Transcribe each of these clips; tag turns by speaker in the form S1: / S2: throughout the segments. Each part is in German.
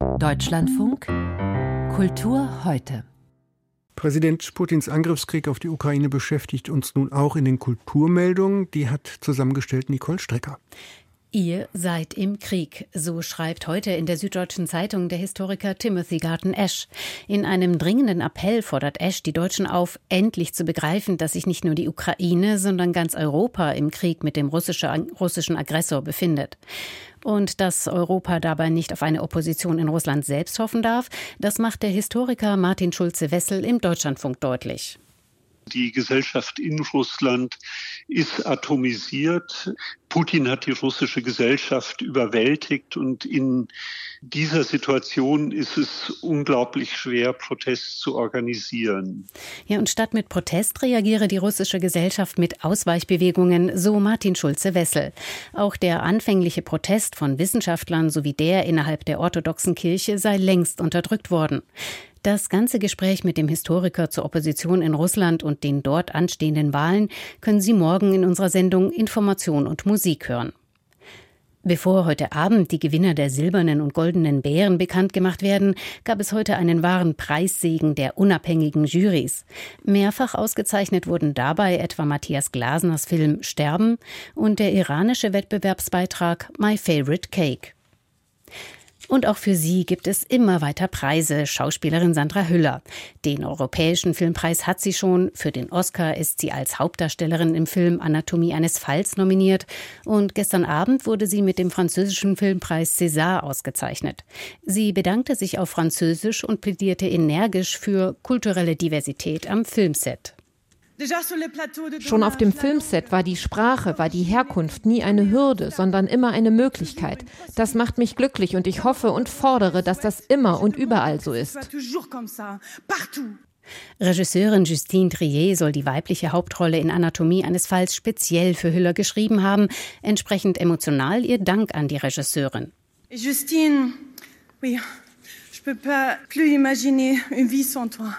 S1: Deutschlandfunk Kultur heute.
S2: Präsident Putins Angriffskrieg auf die Ukraine beschäftigt uns nun auch in den Kulturmeldungen. Die hat zusammengestellt Nicole Strecker.
S3: Ihr seid im Krieg, so schreibt heute in der Süddeutschen Zeitung der Historiker Timothy Garten Ash. In einem dringenden Appell fordert Ash die Deutschen auf, endlich zu begreifen, dass sich nicht nur die Ukraine, sondern ganz Europa im Krieg mit dem russischen Aggressor befindet. Und dass Europa dabei nicht auf eine Opposition in Russland selbst hoffen darf, das macht der Historiker Martin Schulze-Wessel im Deutschlandfunk deutlich.
S4: Die Gesellschaft in Russland ist atomisiert. Putin hat die russische Gesellschaft überwältigt und in dieser Situation ist es unglaublich schwer, Protest zu organisieren.
S3: Ja, und statt mit Protest reagiere die russische Gesellschaft mit Ausweichbewegungen, so Martin Schulze-Wessel. Auch der anfängliche Protest von Wissenschaftlern sowie der innerhalb der orthodoxen Kirche sei längst unterdrückt worden. Das ganze Gespräch mit dem Historiker zur Opposition in Russland und den dort anstehenden Wahlen können Sie morgen in unserer Sendung Information und Musik hören. Bevor heute Abend die Gewinner der silbernen und goldenen Bären bekannt gemacht werden, gab es heute einen wahren Preissegen der unabhängigen Jurys. Mehrfach ausgezeichnet wurden dabei etwa Matthias Glasners Film Sterben und der iranische Wettbewerbsbeitrag My Favorite Cake. Und auch für sie gibt es immer weiter Preise. Schauspielerin Sandra Hüller. Den Europäischen Filmpreis hat sie schon. Für den Oscar ist sie als Hauptdarstellerin im Film Anatomie eines Falls nominiert. Und gestern Abend wurde sie mit dem französischen Filmpreis César ausgezeichnet. Sie bedankte sich auf Französisch und plädierte energisch für kulturelle Diversität am Filmset.
S5: Schon auf dem Filmset war die Sprache, war die Herkunft nie eine Hürde, sondern immer eine Möglichkeit. Das macht mich glücklich und ich hoffe und fordere, dass das immer und überall so ist.
S3: Regisseurin Justine Trier soll die weibliche Hauptrolle in Anatomie eines Falls speziell für Hüller geschrieben haben. Entsprechend emotional ihr Dank an die Regisseurin.
S6: Justine, oui, je peux pas plus imaginer une vie sans toi.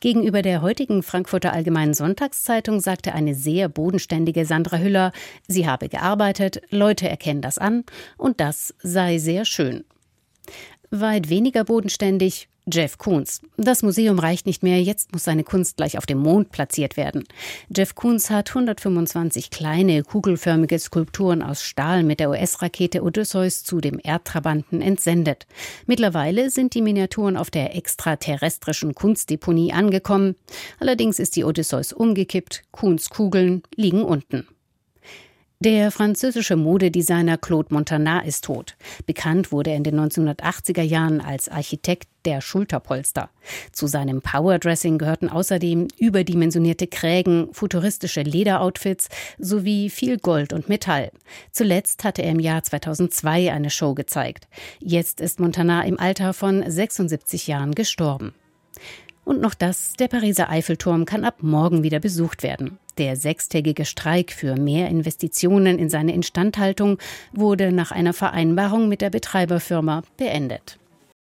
S3: Gegenüber der heutigen Frankfurter Allgemeinen Sonntagszeitung sagte eine sehr bodenständige Sandra Hüller, sie habe gearbeitet, Leute erkennen das an und das sei sehr schön. Weit weniger bodenständig Jeff Koons. Das Museum reicht nicht mehr, jetzt muss seine Kunst gleich auf dem Mond platziert werden. Jeff Koons hat 125 kleine, kugelförmige Skulpturen aus Stahl mit der US-Rakete Odysseus zu dem Erdtrabanten entsendet. Mittlerweile sind die Miniaturen auf der extraterrestrischen Kunstdeponie angekommen. Allerdings ist die Odysseus umgekippt, Koons Kugeln liegen unten. Der französische Modedesigner Claude Montana ist tot. Bekannt wurde er in den 1980er Jahren als Architekt der Schulterpolster. Zu seinem Powerdressing gehörten außerdem überdimensionierte Krägen, futuristische Lederoutfits sowie viel Gold und Metall. Zuletzt hatte er im Jahr 2002 eine Show gezeigt. Jetzt ist Montana im Alter von 76 Jahren gestorben. Und noch das, der Pariser Eiffelturm kann ab morgen wieder besucht werden. Der sechstägige Streik für mehr Investitionen in seine Instandhaltung wurde nach einer Vereinbarung mit der Betreiberfirma beendet.